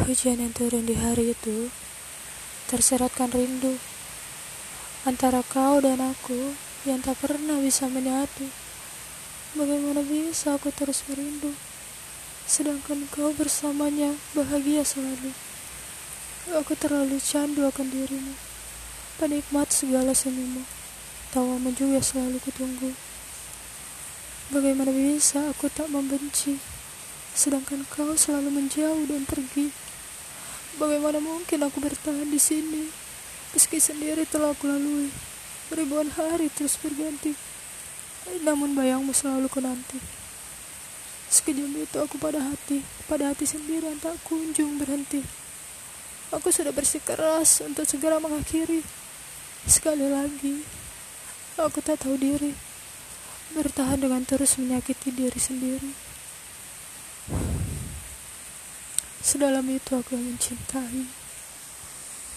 Hujan yang turun di hari itu terseratkan rindu antara kau dan aku yang tak pernah bisa menyatu. Bagaimana bisa aku terus merindu, sedangkan kau bersamanya bahagia selalu. Aku terlalu candu akan dirimu, penikmat segala senyummu, tawamu juga selalu kutunggu. Bagaimana bisa aku tak membenci, sedangkan kau selalu menjauh dan pergi. Bagaimana mungkin aku bertahan di sini, meski sendiri telah aku lalui. Ribuan hari terus berganti, namun bayangmu selalu ku nanti. Sekejam itu aku pada hati, pada hati sendiri yang tak kunjung berhenti. Aku sudah bersikeras untuk segera mengakhiri. Sekali lagi, aku tak tahu diri. Bertahan dengan terus menyakiti diri sendiri. Sedalam itu aku yang mencintai.